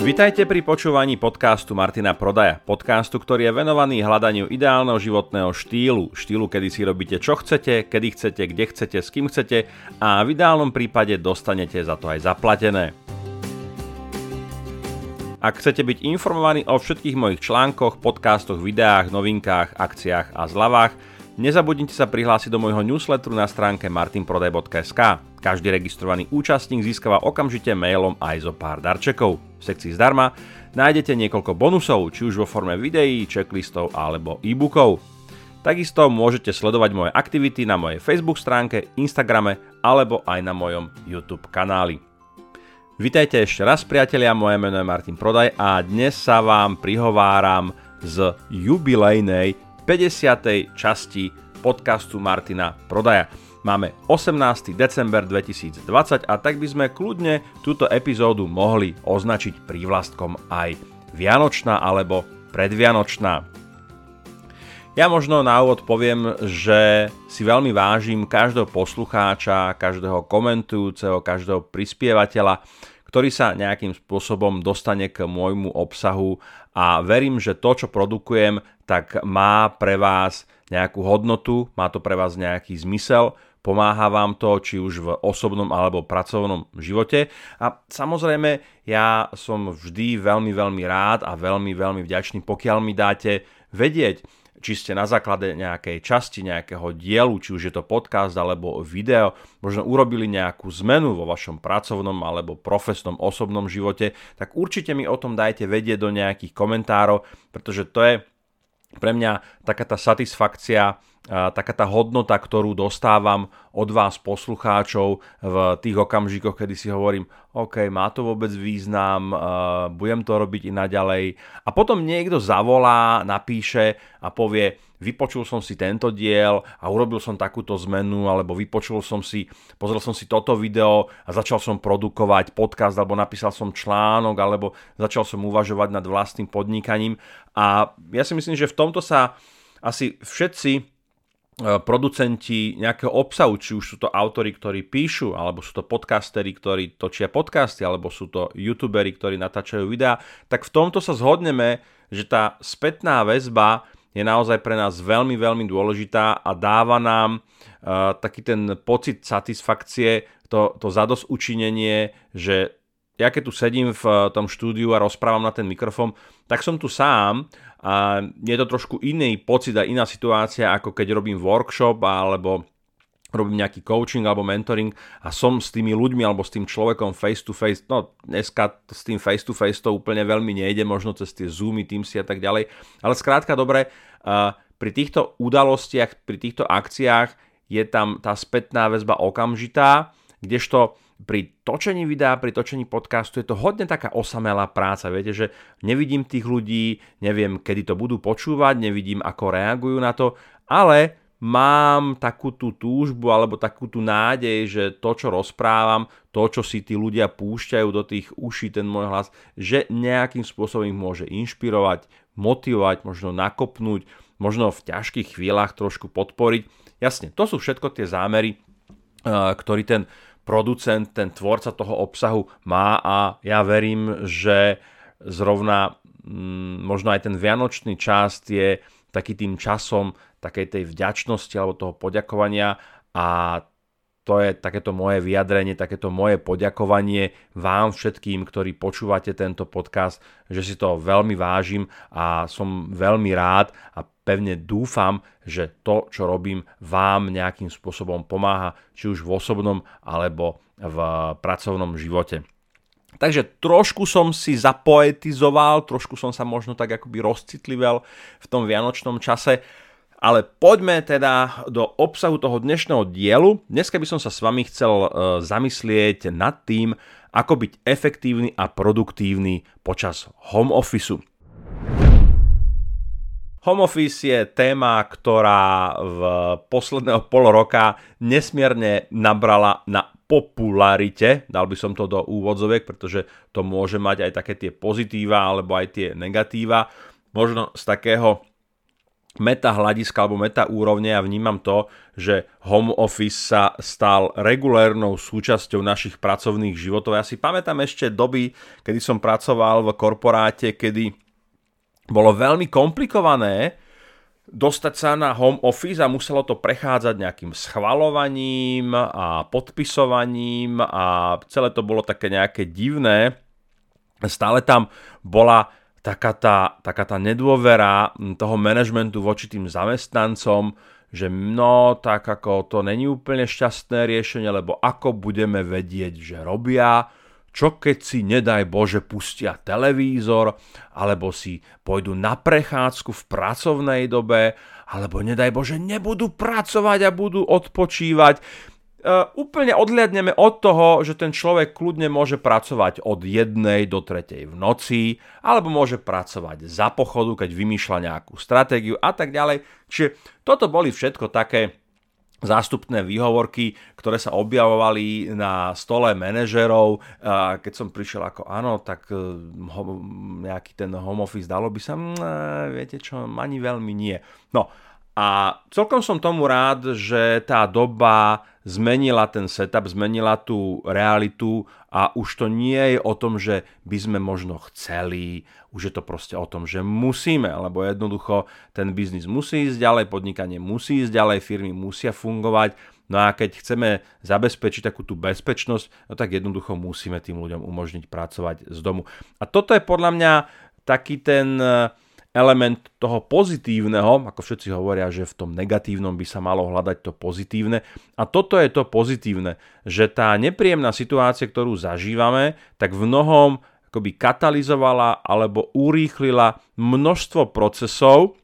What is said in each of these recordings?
Vitajte pri počúvaní podcastu Martina Prodaja. Podcastu, ktorý je venovaný hľadaniu ideálneho životného štýlu. Štýlu, kedy si robíte čo chcete, kedy chcete, kde chcete, s kým chcete a v ideálnom prípade dostanete za to aj zaplatené. Ak chcete byť informovaní o všetkých mojich článkoch, podcastoch, videách, novinkách, akciách a zľavách, nezabudnite sa prihlásiť do môjho newsletteru na stránke martinprodaj.sk. Každý registrovaný účastník získava okamžite mailom aj zo pár darčekov. V sekcii zdarma nájdete niekoľko bonusov, či už vo forme videí, checklistov alebo e-bookov. Takisto môžete sledovať moje aktivity na mojej Facebook stránke, Instagrame alebo aj na mojom YouTube kanáli. Vitajte ešte raz priatelia, moje meno je Martin Prodaj a dnes sa vám prihováram z jubilejnej 50. časti podcastu Martina Prodaja. Máme 18. december 2020 a tak by sme kľudne túto epizódu mohli označiť prívlastkom aj Vianočná alebo predvianočná. Ja možno na úvod poviem, že si veľmi vážim každého poslucháča, každého komentujúceho, každého prispievateľa, ktorý sa nejakým spôsobom dostane k môjmu obsahu a verím, že to, čo produkujem, tak má pre vás nejakú hodnotu, má to pre vás nejaký zmysel, pomáha vám to či už v osobnom alebo pracovnom živote. A samozrejme, ja som vždy veľmi, veľmi rád a veľmi, veľmi vďačný, pokiaľ mi dáte vedieť, či ste na základe nejakej časti, nejakého dielu, či už je to podcast alebo video, možno urobili nejakú zmenu vo vašom pracovnom alebo profesnom osobnom živote, tak určite mi o tom dajte vedieť do nejakých komentárov, pretože to je pre mňa taká tá satisfakcia, taká tá hodnota, ktorú dostávam od vás poslucháčov v tých okamžikoch, kedy si hovorím, OK, má to vôbec význam, budem to robiť i naďalej. A potom niekto zavolá, napíše a povie, vypočul som si tento diel a urobil som takúto zmenu, alebo vypočul som si, pozrel som si toto video a začal som produkovať podcast, alebo napísal som článok, alebo začal som uvažovať nad vlastným podnikaním. A ja si myslím, že v tomto sa asi všetci producenti nejakého obsahu, či už sú to autory, ktorí píšu, alebo sú to podcastery, ktorí točia podcasty, alebo sú to youtuberi, ktorí natáčajú videá, tak v tomto sa zhodneme, že tá spätná väzba je naozaj pre nás veľmi, veľmi dôležitá a dáva nám uh, taký ten pocit satisfakcie, to, to zadosť učinenie, že ja keď tu sedím v eh, tom štúdiu a rozprávam na ten mikrofón, tak som tu sám a je to trošku iný pocit a iná situácia, ako keď robím workshop alebo robím nejaký coaching alebo mentoring a som s tými ľuďmi alebo s tým človekom face to face, no dneska s tým face to face to úplne veľmi nejde, možno cez tie zoomy, teamsy a tak ďalej, ale skrátka dobre, pri týchto udalostiach, pri týchto akciách je tam tá spätná väzba okamžitá, kdežto pri točení videa, pri točení podcastu je to hodne taká osamelá práca. Viete, že nevidím tých ľudí, neviem, kedy to budú počúvať, nevidím, ako reagujú na to, ale mám takú tú túžbu alebo takú tú nádej, že to, čo rozprávam, to, čo si tí ľudia púšťajú do tých uší, ten môj hlas, že nejakým spôsobom ich môže inšpirovať, motivovať, možno nakopnúť, možno v ťažkých chvíľach trošku podporiť. Jasne, to sú všetko tie zámery, ktorý ten producent, ten tvorca toho obsahu má a ja verím, že zrovna mm, možno aj ten vianočný čas je taký tým časom takej tej vďačnosti alebo toho poďakovania a to je takéto moje vyjadrenie, takéto moje poďakovanie vám všetkým, ktorí počúvate tento podcast, že si to veľmi vážim a som veľmi rád a pevne dúfam, že to, čo robím, vám nejakým spôsobom pomáha, či už v osobnom alebo v pracovnom živote. Takže trošku som si zapoetizoval, trošku som sa možno tak akoby rozcitlivel v tom vianočnom čase, ale poďme teda do obsahu toho dnešného dielu. Dneska by som sa s vami chcel e, zamyslieť nad tým, ako byť efektívny a produktívny počas home office. Home office je téma, ktorá v posledného pol roka nesmierne nabrala na popularite, dal by som to do úvodzoviek, pretože to môže mať aj také tie pozitíva alebo aj tie negatíva. Možno z takého meta hľadiska alebo meta úrovne a vnímam to, že home office sa stal regulérnou súčasťou našich pracovných životov. Ja si pamätám ešte doby, kedy som pracoval v korporáte, kedy bolo veľmi komplikované dostať sa na home office a muselo to prechádzať nejakým schvalovaním a podpisovaním a celé to bolo také nejaké divné. Stále tam bola taká tá, taká tá nedôvera toho manažmentu voči tým zamestnancom, že no, tak ako to není úplne šťastné riešenie, lebo ako budeme vedieť, že robia, čo keď si, nedaj Bože, pustia televízor, alebo si pôjdu na prechádzku v pracovnej dobe, alebo nedaj Bože, nebudú pracovať a budú odpočívať. Uh, úplne odliadneme od toho, že ten človek kľudne môže pracovať od jednej do tretej v noci, alebo môže pracovať za pochodu, keď vymýšľa nejakú stratégiu a tak ďalej. Čiže toto boli všetko také zástupné výhovorky, ktoré sa objavovali na stole manažerov. Keď som prišiel ako áno, tak e, nejaký ten home office dalo by sa, viete čo, ani veľmi nie. No a celkom som tomu rád, že tá doba zmenila ten setup, zmenila tú realitu a už to nie je o tom, že by sme možno chceli, už je to proste o tom, že musíme, lebo jednoducho ten biznis musí ísť ďalej, podnikanie musí ísť ďalej, firmy musia fungovať, no a keď chceme zabezpečiť takú tú bezpečnosť, no tak jednoducho musíme tým ľuďom umožniť pracovať z domu. A toto je podľa mňa taký ten element toho pozitívneho, ako všetci hovoria, že v tom negatívnom by sa malo hľadať to pozitívne. A toto je to pozitívne, že tá nepríjemná situácia, ktorú zažívame, tak v mnohom akoby katalizovala alebo urýchlila množstvo procesov.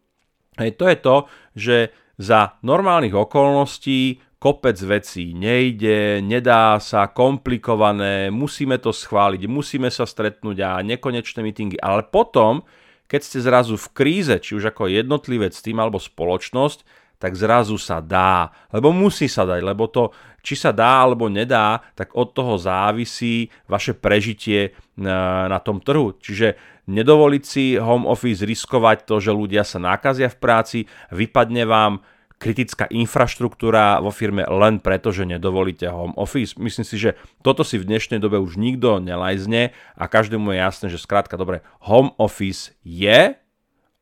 Hej, to je to, že za normálnych okolností kopec vecí nejde, nedá sa, komplikované, musíme to schváliť, musíme sa stretnúť a nekonečné meetingy. Ale potom, keď ste zrazu v kríze, či už ako jednotlivec tým alebo spoločnosť, tak zrazu sa dá, lebo musí sa dať, lebo to, či sa dá alebo nedá, tak od toho závisí vaše prežitie na, na tom trhu. Čiže nedovoliť si home office riskovať to, že ľudia sa nákazia v práci, vypadne vám kritická infraštruktúra vo firme len preto, že nedovolíte home office. Myslím si, že toto si v dnešnej dobe už nikto nelajzne a každému je jasné, že skrátka dobre, home office je,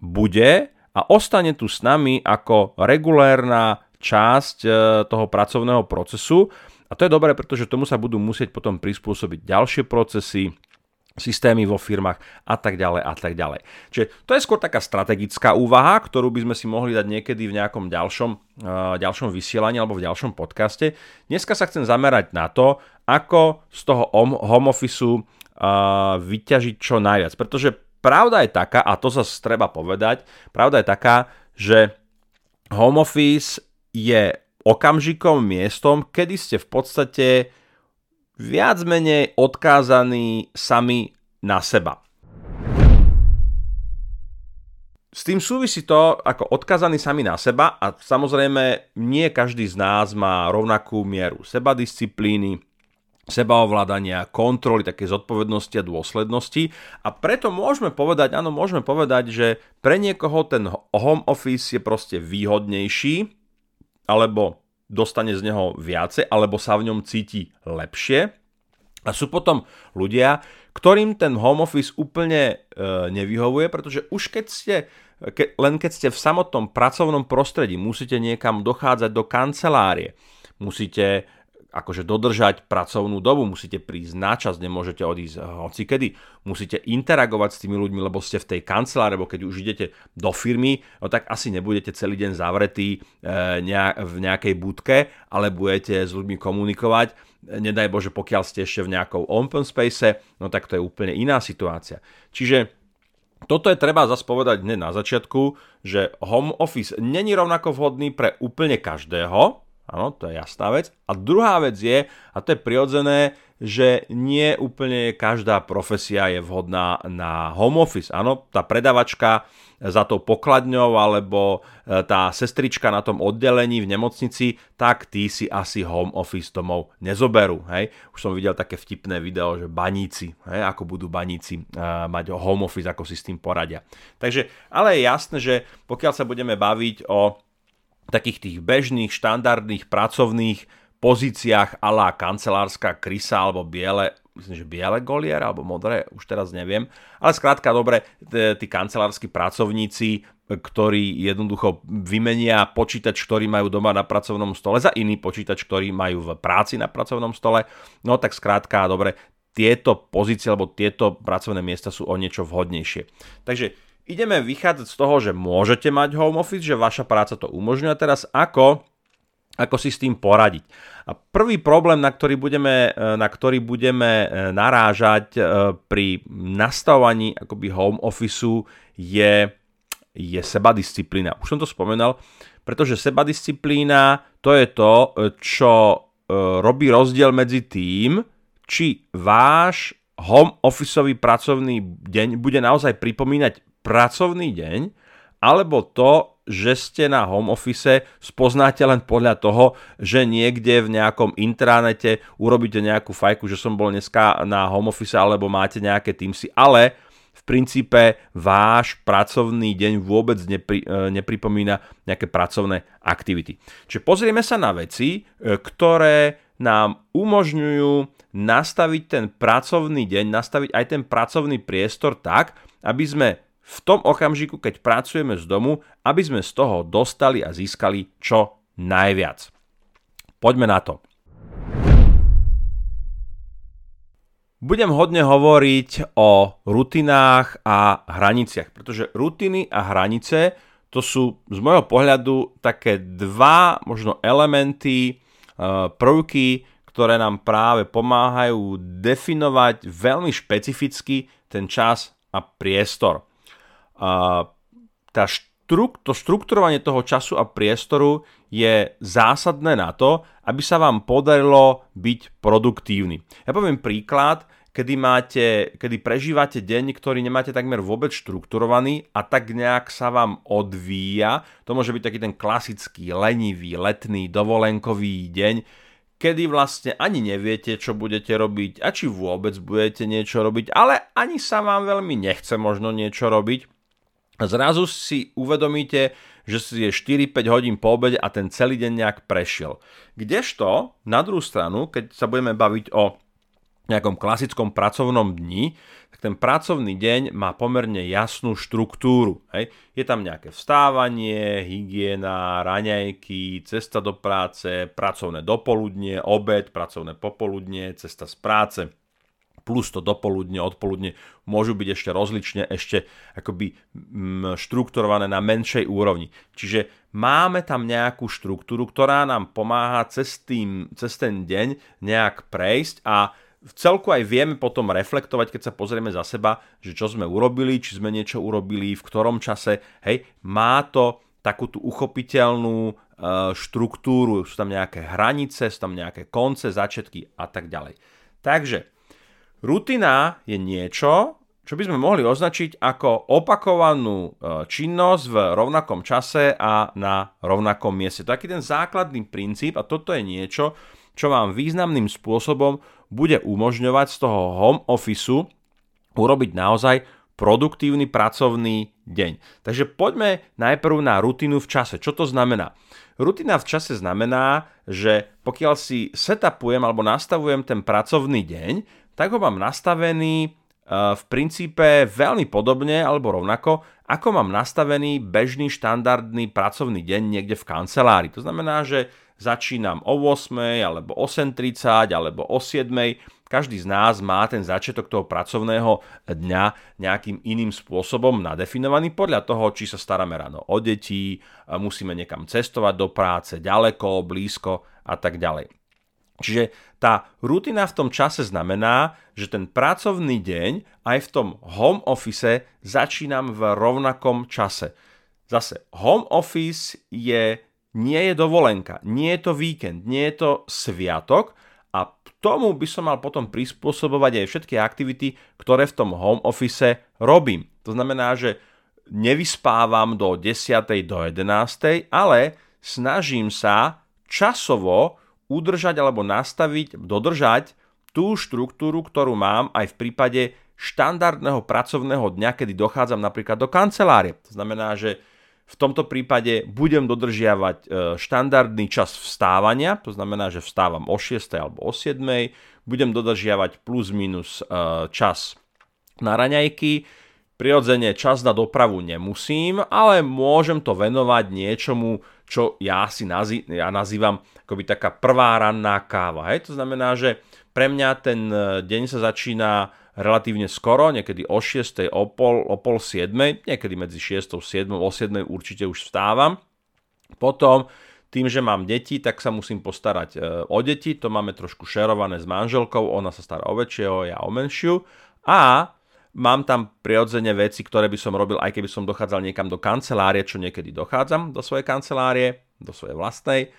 bude a ostane tu s nami ako regulérna časť e, toho pracovného procesu. A to je dobré, pretože tomu sa budú musieť potom prispôsobiť ďalšie procesy, systémy vo firmách a tak ďalej a tak ďalej. Čiže to je skôr taká strategická úvaha, ktorú by sme si mohli dať niekedy v nejakom ďalšom, uh, ďalšom vysielaní alebo v ďalšom podcaste. Dneska sa chcem zamerať na to, ako z toho home office uh, vyťažiť čo najviac. Pretože pravda je taká, a to sa treba povedať, pravda je taká, že home office je okamžikom, miestom, kedy ste v podstate viac menej odkázaní sami na seba. S tým súvisí to, ako odkázaní sami na seba a samozrejme nie každý z nás má rovnakú mieru sebadisciplíny, sebaovládania, kontroly, také zodpovednosti a dôslednosti. A preto môžeme povedať, áno, môžeme povedať, že pre niekoho ten home office je proste výhodnejší, alebo dostane z neho viacej alebo sa v ňom cíti lepšie. A sú potom ľudia, ktorým ten home office úplne e, nevyhovuje, pretože už keď ste, ke, len keď ste v samotnom pracovnom prostredí, musíte niekam dochádzať do kancelárie, musíte akože dodržať pracovnú dobu, musíte prísť na čas, nemôžete odísť eh, hoci kedy, musíte interagovať s tými ľuďmi, lebo ste v tej kancelárii, lebo keď už idete do firmy, no tak asi nebudete celý deň zavretí eh, v nejakej budke, ale budete s ľuďmi komunikovať. Nedaj Bože, pokiaľ ste ešte v nejakou open space, no tak to je úplne iná situácia. Čiže toto je treba zase povedať hneď na začiatku, že home office není rovnako vhodný pre úplne každého, Áno, to je jasná vec. A druhá vec je, a to je prirodzené, že nie úplne každá profesia je vhodná na home office. Áno, tá predavačka za tou pokladňou alebo e, tá sestrička na tom oddelení v nemocnici, tak tí si asi home office domov nezoberú. Hej? Už som videl také vtipné video, že baníci, hej? ako budú baníci uh, mať home office, ako si s tým poradia. Takže, ale je jasné, že pokiaľ sa budeme baviť o takých tých bežných, štandardných, pracovných pozíciách ala kancelárska krysa alebo biele, myslím, že biele golier alebo modré, už teraz neviem. Ale skrátka, dobre, tí kancelársky pracovníci, ktorí jednoducho vymenia počítač, ktorý majú doma na pracovnom stole za iný počítač, ktorý majú v práci na pracovnom stole, no tak skrátka, dobre, tieto pozície alebo tieto pracovné miesta sú o niečo vhodnejšie. Takže ideme vychádzať z toho, že môžete mať home office, že vaša práca to umožňuje. Teraz ako, ako si s tým poradiť? A prvý problém, na ktorý budeme, e, na ktorý budeme e, narážať e, pri nastavovaní akoby home officeu je, je sebadisciplína. Už som to spomenal, pretože sebadisciplína to je to, čo robí rozdiel medzi tým, či váš home officeový pracovný deň bude naozaj pripomínať pracovný deň, alebo to, že ste na home office spoznáte len podľa toho, že niekde v nejakom intranete urobíte nejakú fajku, že som bol dneska na home office alebo máte nejaké Teamsy, ale v princípe váš pracovný deň vôbec nepri, e, nepripomína nejaké pracovné aktivity. Čiže pozrieme sa na veci, e, ktoré nám umožňujú nastaviť ten pracovný deň, nastaviť aj ten pracovný priestor tak, aby sme v tom okamžiku, keď pracujeme z domu, aby sme z toho dostali a získali čo najviac. Poďme na to. Budem hodne hovoriť o rutinách a hraniciach, pretože rutiny a hranice to sú z môjho pohľadu také dva možno elementy, e, prvky, ktoré nám práve pomáhajú definovať veľmi špecificky ten čas a priestor tá štruk, to štrukturovanie toho času a priestoru je zásadné na to, aby sa vám podarilo byť produktívny. Ja poviem príklad, kedy, máte, kedy prežívate deň, ktorý nemáte takmer vôbec štrukturovaný a tak nejak sa vám odvíja. To môže byť taký ten klasický, lenivý, letný, dovolenkový deň, kedy vlastne ani neviete, čo budete robiť a či vôbec budete niečo robiť, ale ani sa vám veľmi nechce možno niečo robiť a zrazu si uvedomíte, že si je 4-5 hodín po obede a ten celý deň nejak prešiel. Kdežto, na druhú stranu, keď sa budeme baviť o nejakom klasickom pracovnom dni, tak ten pracovný deň má pomerne jasnú štruktúru. Hej. Je tam nejaké vstávanie, hygiena, raňajky, cesta do práce, pracovné dopoludnie, obed, pracovné popoludnie, cesta z práce plus to dopoludne, odpoludne môžu byť ešte rozlične, ešte akoby mm, štrukturované na menšej úrovni. Čiže máme tam nejakú štruktúru, ktorá nám pomáha cez, tým, cez ten deň nejak prejsť a v celku aj vieme potom reflektovať, keď sa pozrieme za seba, že čo sme urobili, či sme niečo urobili, v ktorom čase. Hej, má to takú tú uchopiteľnú e, štruktúru, sú tam nejaké hranice, sú tam nejaké konce, začiatky a tak ďalej. Takže Rutina je niečo, čo by sme mohli označiť ako opakovanú e, činnosť v rovnakom čase a na rovnakom mieste. Taký ten základný princíp a toto je niečo, čo vám významným spôsobom bude umožňovať z toho home officeu urobiť naozaj produktívny pracovný deň. Takže poďme najprv na rutinu v čase. Čo to znamená? Rutina v čase znamená, že pokiaľ si setupujem alebo nastavujem ten pracovný deň, tak ho mám nastavený e, v princípe veľmi podobne alebo rovnako, ako mám nastavený bežný štandardný pracovný deň niekde v kancelárii. To znamená, že začínam o 8 alebo 8.30 alebo o 7. Každý z nás má ten začiatok toho pracovného dňa nejakým iným spôsobom nadefinovaný podľa toho, či sa staráme ráno o deti, musíme niekam cestovať do práce, ďaleko, blízko a tak ďalej. Čiže tá rutina v tom čase znamená, že ten pracovný deň aj v tom home office začínam v rovnakom čase. Zase, home office je, nie je dovolenka, nie je to víkend, nie je to sviatok, a tomu by som mal potom prispôsobovať aj všetky aktivity, ktoré v tom home office robím. To znamená, že nevyspávam do 10. do 11. ale snažím sa časovo udržať alebo nastaviť, dodržať tú štruktúru, ktorú mám aj v prípade štandardného pracovného dňa, kedy dochádzam napríklad do kancelárie. To znamená, že v tomto prípade budem dodržiavať e, štandardný čas vstávania, to znamená, že vstávam o 6 alebo o 7, budem dodržiavať plus minus e, čas na raňajky, prirodzene čas na dopravu nemusím, ale môžem to venovať niečomu, čo ja si nazý, ja nazývam akoby taká prvá ranná káva. Hej? To znamená, že pre mňa ten e, deň sa začína relatívne skoro, niekedy o 6, o pol, o pol 7, niekedy medzi 6 a 7, o 7 určite už vstávam. Potom tým, že mám deti, tak sa musím postarať e, o deti, to máme trošku šerované s manželkou, ona sa stará o väčšieho, ja o menšiu. A mám tam prirodzene veci, ktoré by som robil, aj keby som dochádzal niekam do kancelárie, čo niekedy dochádzam do svojej kancelárie, do svojej vlastnej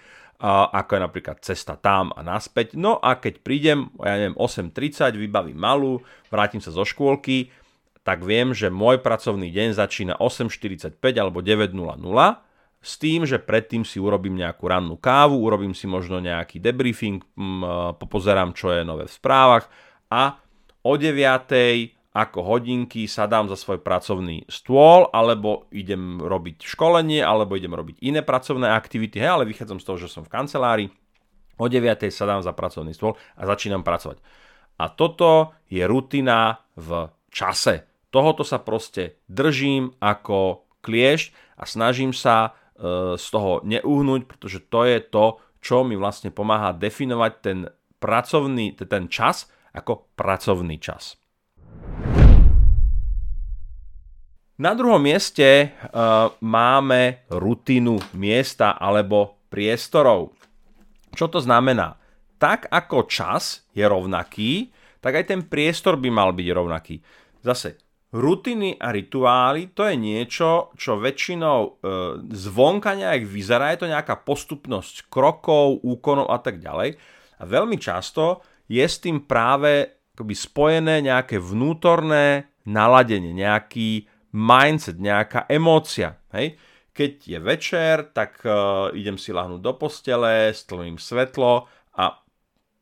ako je napríklad cesta tam a naspäť. No a keď prídem, ja neviem, 8.30, vybavím malú, vrátim sa zo škôlky, tak viem, že môj pracovný deň začína 8.45 alebo 9.00 s tým, že predtým si urobím nejakú rannú kávu, urobím si možno nejaký debriefing, popozerám, čo je nové v správach a o 9 ako hodinky sadám za svoj pracovný stôl, alebo idem robiť školenie, alebo idem robiť iné pracovné aktivity, hej, ale vychádzam z toho, že som v kancelárii, o 9. sadám za pracovný stôl a začínam pracovať. A toto je rutina v čase. Tohoto sa proste držím ako kliešť a snažím sa e, z toho neuhnúť, pretože to je to, čo mi vlastne pomáha definovať ten pracovný, ten čas ako pracovný čas. Na druhom mieste uh, máme rutinu miesta alebo priestorov. Čo to znamená? Tak ako čas je rovnaký, tak aj ten priestor by mal byť rovnaký. Zase, rutiny a rituály to je niečo, čo väčšinou e, zvonka nejak vyzerá, je to nejaká postupnosť krokov, úkonov a tak ďalej. A veľmi často je s tým práve akoby spojené nejaké vnútorné naladenie, nejaký mindset, nejaká emócia. Hej? Keď je večer, tak uh, idem si lahnúť do postele, stlmím svetlo a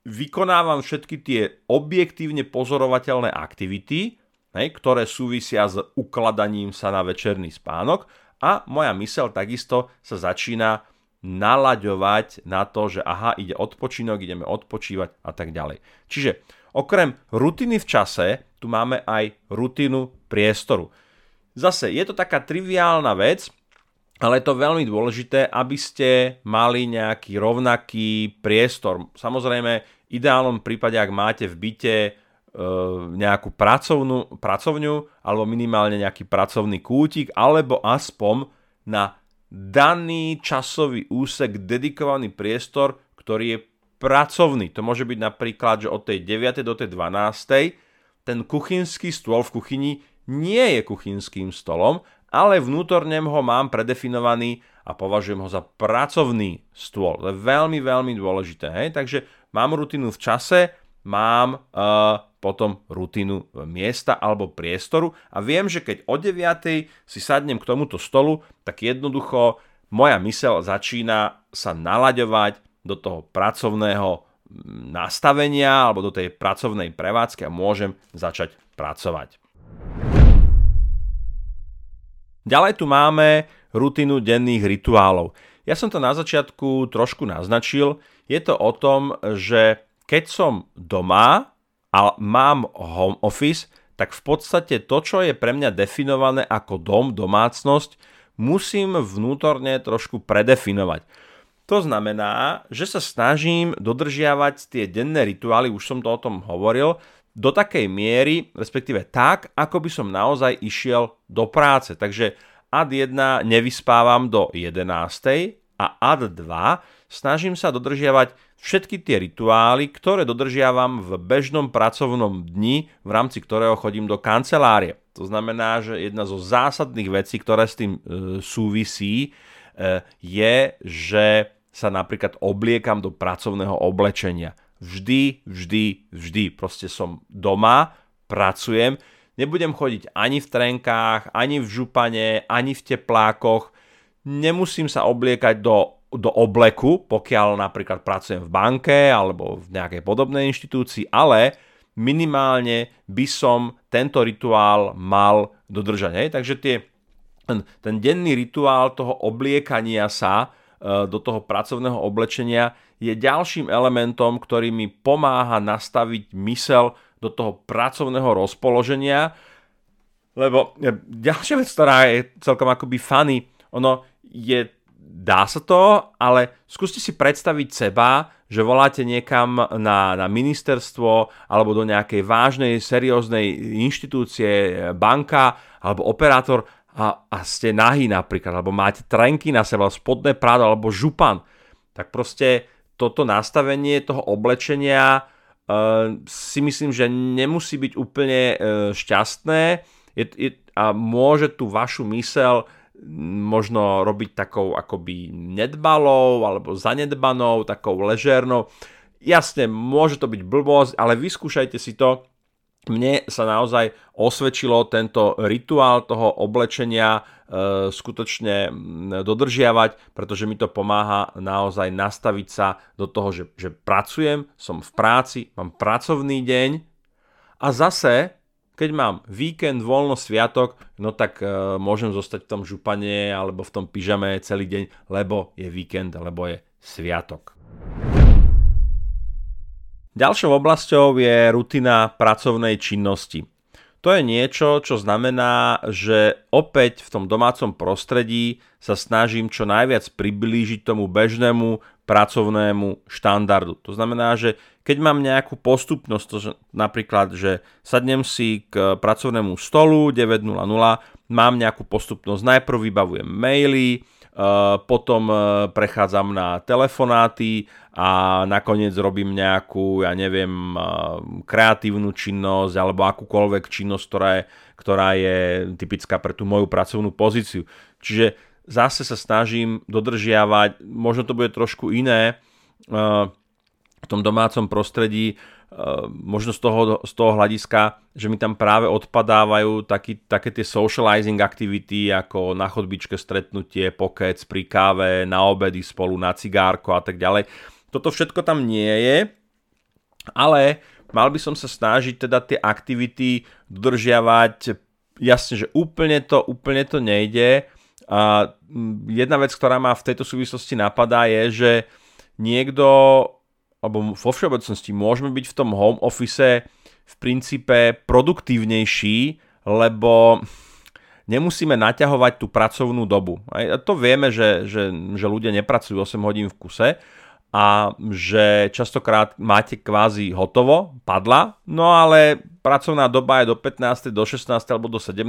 vykonávam všetky tie objektívne pozorovateľné aktivity, hej, ktoré súvisia s ukladaním sa na večerný spánok a moja mysel takisto sa začína nalaďovať na to, že aha, ide odpočinok, ideme odpočívať a tak ďalej. Čiže Okrem rutiny v čase, tu máme aj rutinu priestoru. Zase, je to taká triviálna vec, ale je to veľmi dôležité, aby ste mali nejaký rovnaký priestor. Samozrejme, v ideálnom prípade, ak máte v byte e, nejakú pracovnú, pracovňu alebo minimálne nejaký pracovný kútik, alebo aspoň na daný časový úsek dedikovaný priestor, ktorý je pracovný. To môže byť napríklad, že od tej 9. do tej 12. ten kuchynský stôl v kuchyni nie je kuchynským stolom, ale vnútorne ho mám predefinovaný a považujem ho za pracovný stôl. To je veľmi, veľmi dôležité. Hej? Takže mám rutinu v čase, mám uh, potom rutinu miesta alebo priestoru a viem, že keď o 9. si sadnem k tomuto stolu, tak jednoducho moja mysel začína sa nalaďovať do toho pracovného nastavenia alebo do tej pracovnej prevádzky a môžem začať pracovať. Ďalej tu máme rutinu denných rituálov. Ja som to na začiatku trošku naznačil. Je to o tom, že keď som doma a mám home office, tak v podstate to, čo je pre mňa definované ako dom, domácnosť, musím vnútorne trošku predefinovať. To znamená, že sa snažím dodržiavať tie denné rituály, už som to o tom hovoril, do takej miery, respektíve tak, ako by som naozaj išiel do práce. Takže ad 1 nevyspávam do 11. a ad 2 snažím sa dodržiavať všetky tie rituály, ktoré dodržiavam v bežnom pracovnom dni, v rámci ktorého chodím do kancelárie. To znamená, že jedna zo zásadných vecí, ktoré s tým e, súvisí, e, je, že sa napríklad obliekam do pracovného oblečenia. Vždy, vždy, vždy. Proste som doma, pracujem, nebudem chodiť ani v trenkách, ani v župane, ani v teplákoch, nemusím sa obliekať do, do obleku, pokiaľ napríklad pracujem v banke alebo v nejakej podobnej inštitúcii, ale minimálne by som tento rituál mal dodržať. Hej? Takže tie, ten, ten denný rituál toho obliekania sa do toho pracovného oblečenia je ďalším elementom, ktorý mi pomáha nastaviť mysel do toho pracovného rozpoloženia. Lebo e, ďalšia vec, ktorá je celkom akoby funny, ono je, dá sa to, ale skúste si predstaviť seba, že voláte niekam na, na ministerstvo alebo do nejakej vážnej, serióznej inštitúcie, banka alebo operátor a, a ste nahý napríklad, alebo máte trenky na seba, spodné prádo alebo župan, tak proste toto nastavenie toho oblečenia uh, si myslím, že nemusí byť úplne uh, šťastné je, je, a môže tú vašu mysel možno robiť takou akoby nedbalou alebo zanedbanou, takou ležérnou. Jasne, môže to byť blbosť, ale vyskúšajte si to. Mne sa naozaj osvedčilo tento rituál toho oblečenia e, skutočne dodržiavať, pretože mi to pomáha naozaj nastaviť sa do toho, že, že pracujem, som v práci, mám pracovný deň a zase keď mám víkend, voľno, sviatok, no tak e, môžem zostať v tom župane alebo v tom pyžame celý deň, lebo je víkend, lebo je sviatok. Ďalšou oblasťou je rutina pracovnej činnosti. To je niečo, čo znamená, že opäť v tom domácom prostredí sa snažím čo najviac priblížiť tomu bežnému pracovnému štandardu. To znamená, že keď mám nejakú postupnosť, to, že napríklad, že sadnem si k pracovnému stolu 9.00, mám nejakú postupnosť, najprv vybavujem maily, potom eh, prechádzam na telefonáty a nakoniec robím nejakú, ja neviem, eh, kreatívnu činnosť alebo akúkoľvek činnosť, ktorá je, ktorá je typická pre tú moju pracovnú pozíciu. Čiže zase sa snažím dodržiavať, možno to bude trošku iné, v tom domácom prostredí, možno z toho, z toho hľadiska, že mi tam práve odpadávajú taký, také tie socializing aktivity ako na chodbičke stretnutie, pokec pri káve, na obedy spolu, na cigárko a tak ďalej. Toto všetko tam nie je, ale mal by som sa snažiť teda tie aktivity dodržiavať, jasne, že úplne to, úplne to nejde. A jedna vec, ktorá ma v tejto súvislosti napadá je, že niekto alebo vo všeobecnosti môžeme byť v tom home office v princípe produktívnejší, lebo nemusíme naťahovať tú pracovnú dobu. A to vieme, že, že, že ľudia nepracujú 8 hodín v kuse a že častokrát máte kvázi hotovo, padla, no ale pracovná doba je do 15., do 16. alebo do 17.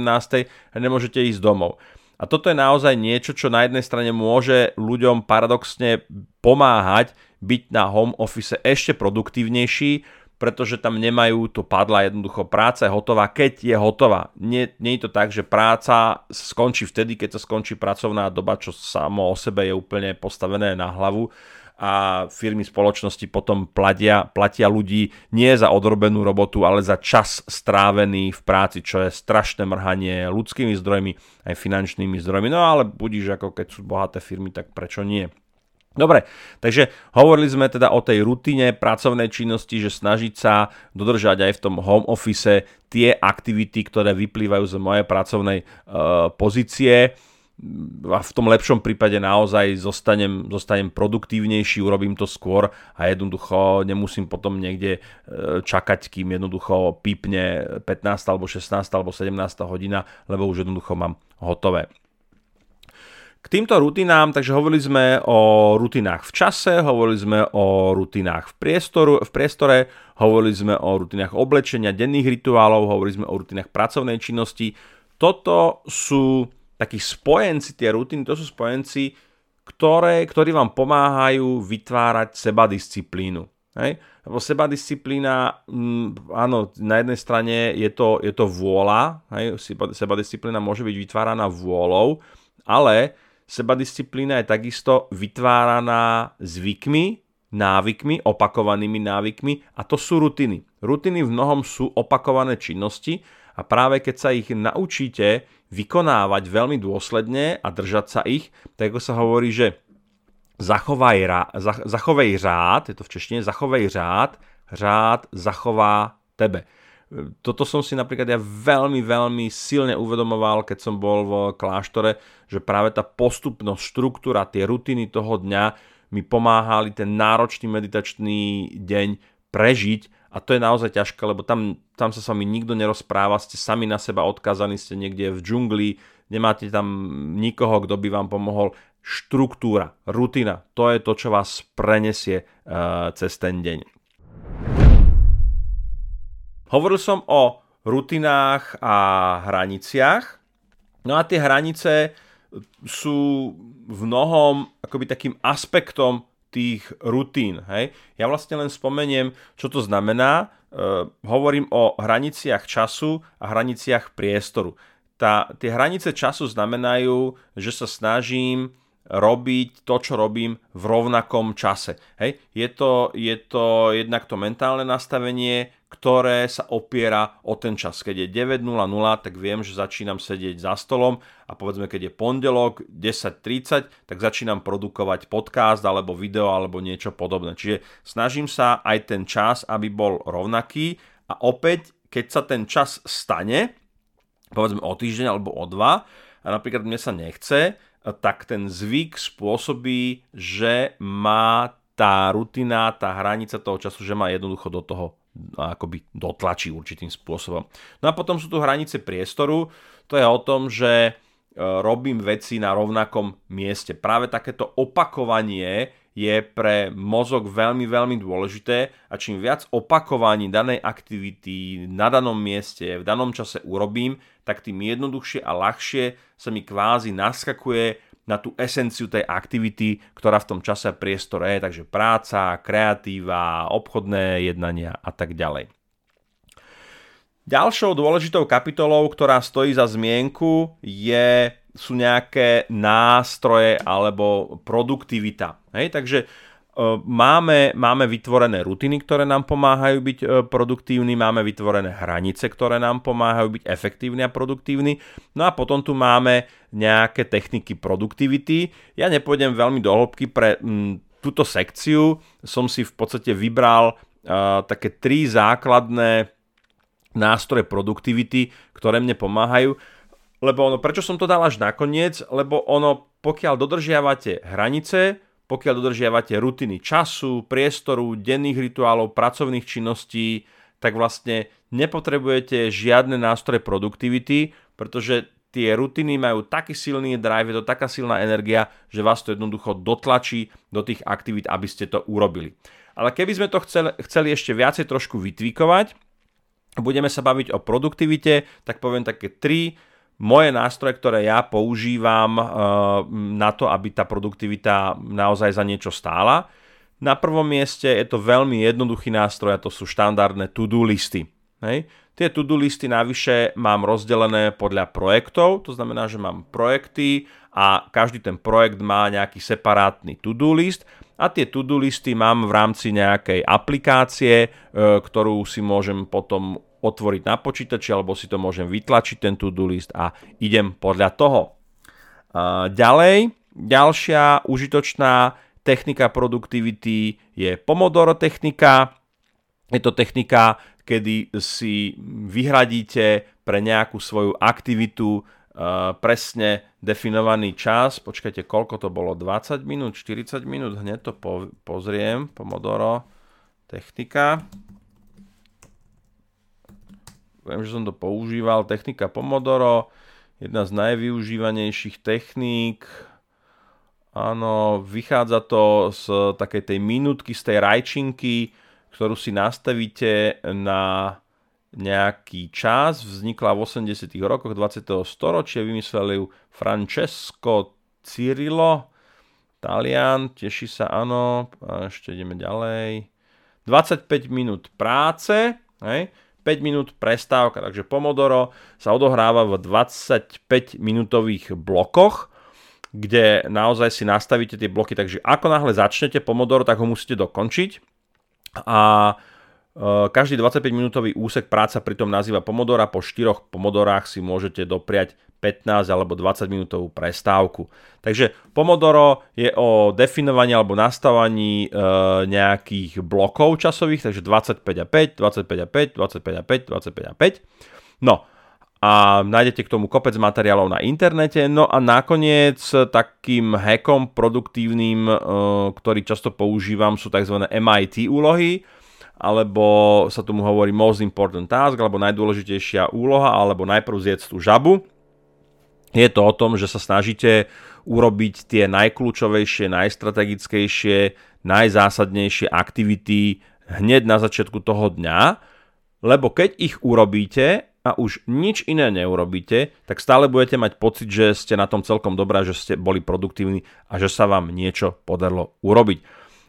a nemôžete ísť domov. A toto je naozaj niečo, čo na jednej strane môže ľuďom paradoxne pomáhať byť na home office ešte produktívnejší, pretože tam nemajú to padla jednoducho práca je hotová, keď je hotová. Nie, nie je to tak, že práca skončí vtedy, keď sa skončí pracovná doba, čo samo o sebe je úplne postavené na hlavu a firmy spoločnosti potom platia, platia ľudí nie za odrobenú robotu, ale za čas strávený v práci, čo je strašné mrhanie ľudskými zdrojmi aj finančnými zdrojmi. No ale budíš ako keď sú bohaté firmy, tak prečo nie? Dobre, takže hovorili sme teda o tej rutine pracovnej činnosti, že snažiť sa dodržať aj v tom home office tie aktivity, ktoré vyplývajú z mojej pracovnej uh, pozície a v tom lepšom prípade naozaj zostanem, zostanem produktívnejší, urobím to skôr a jednoducho nemusím potom niekde e, čakať, kým jednoducho pípne 15 alebo 16 alebo 17 hodina, lebo už jednoducho mám hotové. K týmto rutinám, takže hovorili sme o rutinách v čase, hovorili sme o rutinách v, priestoru, v priestore, hovorili sme o rutinách oblečenia, denných rituálov, hovorili sme o rutinách pracovnej činnosti. Toto sú takí spojenci, tie rutiny, to sú spojenci, ktoré, ktorí vám pomáhajú vytvárať sebadisciplínu. Hej? Lebo sebadisciplína, mm, áno, na jednej strane je to, je to vôľa, hej? sebadisciplína môže byť vytváraná vôľou, ale Sebadisciplína je takisto vytváraná zvykmi, návykmi, opakovanými návykmi a to sú rutiny. Rutiny v mnohom sú opakované činnosti a práve keď sa ich naučíte vykonávať veľmi dôsledne a držať sa ich, tak ako sa hovorí, že zachovaj, zachovej řád, je to v češtine, zachovej řád, řád zachová tebe. Toto som si napríklad ja veľmi, veľmi silne uvedomoval, keď som bol v kláštore, že práve tá postupnosť, štruktúra, tie rutiny toho dňa mi pomáhali ten náročný meditačný deň prežiť a to je naozaj ťažké, lebo tam, tam sa s vami nikto nerozpráva, ste sami na seba odkazaní, ste niekde v džungli, nemáte tam nikoho, kto by vám pomohol. Štruktúra, rutina, to je to, čo vás prenesie uh, cez ten deň. Hovoril som o rutinách a hraniciach. No a tie hranice sú v mnohom akoby takým aspektom tých rutín. Hej? Ja vlastne len spomeniem, čo to znamená. E, hovorím o hraniciach času a hraniciach priestoru. Tá, tie hranice času znamenajú, že sa snažím robiť to, čo robím v rovnakom čase. Hej? Je, to, je to jednak to mentálne nastavenie, ktoré sa opiera o ten čas. Keď je 9.00, tak viem, že začínam sedieť za stolom a povedzme, keď je pondelok 10.30, tak začínam produkovať podcast alebo video alebo niečo podobné. Čiže snažím sa aj ten čas, aby bol rovnaký a opäť, keď sa ten čas stane, povedzme o týždeň alebo o dva, a napríklad mne sa nechce, tak ten zvyk spôsobí, že má tá rutina, tá hranica toho času, že má jednoducho do toho akoby dotlačí určitým spôsobom. No a potom sú tu hranice priestoru, to je o tom, že e, robím veci na rovnakom mieste. Práve takéto opakovanie je pre mozog veľmi, veľmi dôležité a čím viac opakovaní danej aktivity na danom mieste, v danom čase urobím, tak tým jednoduchšie a ľahšie sa mi kvázi naskakuje na tú esenciu tej aktivity, ktorá v tom čase priestore je, takže práca, kreatíva, obchodné jednania a tak ďalej. Ďalšou dôležitou kapitolou, ktorá stojí za zmienku, je, sú nejaké nástroje alebo produktivita. Hej? Takže máme, máme vytvorené rutiny, ktoré nám pomáhajú byť produktívni, máme vytvorené hranice, ktoré nám pomáhajú byť efektívni a produktívni. No a potom tu máme nejaké techniky produktivity. Ja nepôjdem veľmi do hĺbky pre m, túto sekciu. Som si v podstate vybral uh, také tri základné nástroje produktivity, ktoré mne pomáhajú. Lebo ono, prečo som to dal až nakoniec? Lebo ono, pokiaľ dodržiavate hranice, pokiaľ dodržiavate rutiny času, priestoru, denných rituálov, pracovných činností, tak vlastne nepotrebujete žiadne nástroje produktivity, pretože tie rutiny majú taký silný drive, je to taká silná energia, že vás to jednoducho dotlačí do tých aktivít, aby ste to urobili. Ale keby sme to chceli, chceli ešte viacej trošku vytvíkovať, budeme sa baviť o produktivite, tak poviem také tri moje nástroje, ktoré ja používam eh, na to, aby tá produktivita naozaj za niečo stála. Na prvom mieste je to veľmi jednoduchý nástroj a to sú štandardné to-do listy. Hej. Tie to-do listy navyše mám rozdelené podľa projektov, to znamená, že mám projekty a každý ten projekt má nejaký separátny to-do list a tie to-do listy mám v rámci nejakej aplikácie, eh, ktorú si môžem potom otvoriť na počítači alebo si to môžem vytlačiť ten to-do list a idem podľa toho. Ďalej, ďalšia užitočná technika produktivity je Pomodoro technika. Je to technika, kedy si vyhradíte pre nejakú svoju aktivitu presne definovaný čas. Počkajte, koľko to bolo? 20 minút, 40 minút? Hneď to pozriem. Pomodoro technika. Viem, že som to používal. Technika Pomodoro, jedna z najvyužívanejších techník. Áno, vychádza to z takej tej minútky, z tej rajčinky, ktorú si nastavíte na nejaký čas. Vznikla v 80 rokoch 20. storočia, vymysleli ju Francesco Cirillo, Talian, teší sa, áno, ešte ideme ďalej. 25 minút práce, hej, 5 minút prestávka, takže Pomodoro sa odohráva v 25 minútových blokoch, kde naozaj si nastavíte tie bloky, takže ako náhle začnete Pomodoro, tak ho musíte dokončiť. A každý 25 minútový úsek práca pritom nazýva Pomodora, po 4 Pomodorách si môžete dopriať 15 alebo 20 minútovú prestávku. Takže Pomodoro je o definovaní alebo nastavovaní e, nejakých blokov časových, takže 25 a 5, 25 a 5, 25 a 5, 25 a 5. No a nájdete k tomu kopec materiálov na internete. No a nakoniec takým hackom produktívnym, e, ktorý často používam, sú tzv. MIT úlohy, alebo sa tomu hovorí most important task, alebo najdôležitejšia úloha, alebo najprv zjedz tú žabu. Je to o tom, že sa snažíte urobiť tie najkľúčovejšie, najstrategickejšie, najzásadnejšie aktivity hneď na začiatku toho dňa, lebo keď ich urobíte a už nič iné neurobíte, tak stále budete mať pocit, že ste na tom celkom dobrá, že ste boli produktívni a že sa vám niečo podarilo urobiť.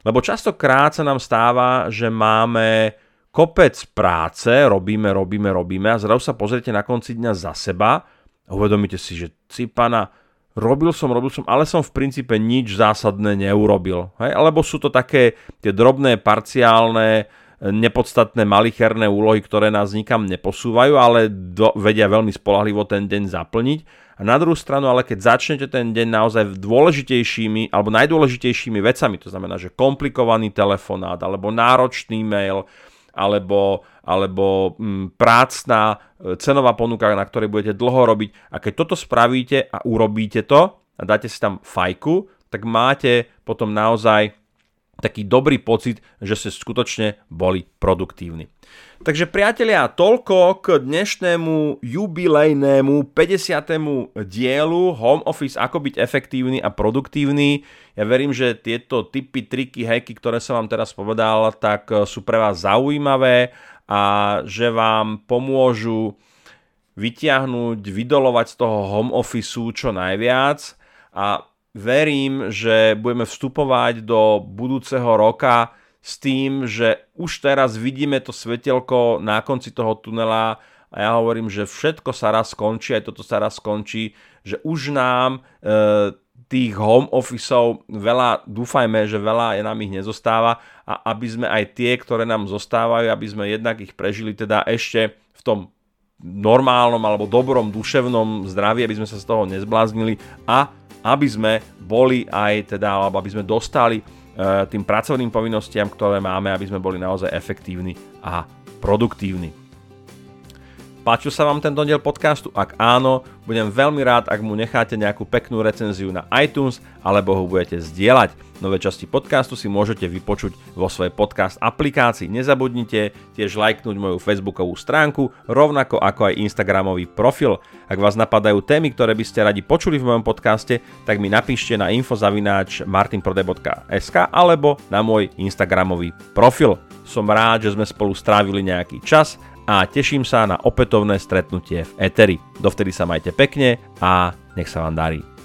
Lebo častokrát sa nám stáva, že máme kopec práce, robíme, robíme, robíme a zrazu sa pozriete na konci dňa za seba a uvedomíte si, že cipana, robil som, robil som, ale som v princípe nič zásadné neurobil. Hej? Alebo sú to také tie drobné, parciálne, nepodstatné malicherné úlohy, ktoré nás nikam neposúvajú, ale do, vedia veľmi spolahlivo ten deň zaplniť. A na druhú stranu, ale keď začnete ten deň naozaj dôležitejšími alebo najdôležitejšími vecami, to znamená, že komplikovaný telefonát alebo náročný mail, alebo, alebo mm, prácná e, cenová ponuka, na ktorej budete dlho robiť. A keď toto spravíte a urobíte to a dáte si tam fajku, tak máte potom naozaj taký dobrý pocit, že ste skutočne boli produktívni. Takže priatelia, toľko k dnešnému jubilejnému 50. dielu Home Office ako byť efektívny a produktívny. Ja verím, že tieto typy, triky, hacky, ktoré som vám teraz povedal, tak sú pre vás zaujímavé a že vám pomôžu vytiahnuť, vydolovať z toho home office čo najviac a verím, že budeme vstupovať do budúceho roka s tým, že už teraz vidíme to svetelko na konci toho tunela a ja hovorím, že všetko sa raz skončí, aj toto sa raz skončí, že už nám e, tých home officeov veľa, dúfajme, že veľa je nám ich nezostáva a aby sme aj tie, ktoré nám zostávajú, aby sme jednak ich prežili teda ešte v tom normálnom alebo dobrom duševnom zdraví, aby sme sa z toho nezbláznili a aby sme boli aj teda, alebo aby sme dostali e, tým pracovným povinnostiam, ktoré máme, aby sme boli naozaj efektívni a produktívni. Páčil sa vám tento diel podcastu? Ak áno, budem veľmi rád, ak mu necháte nejakú peknú recenziu na iTunes alebo ho budete zdieľať. Nové časti podcastu si môžete vypočuť vo svojej podcast aplikácii. Nezabudnite tiež lajknúť moju facebookovú stránku, rovnako ako aj instagramový profil. Ak vás napadajú témy, ktoré by ste radi počuli v mojom podcaste, tak mi napíšte na infozavináč martinprode.sk alebo na môj instagramový profil. Som rád, že sme spolu strávili nejaký čas a teším sa na opätovné stretnutie v Eteri. Dovtedy sa majte pekne a nech sa vám darí.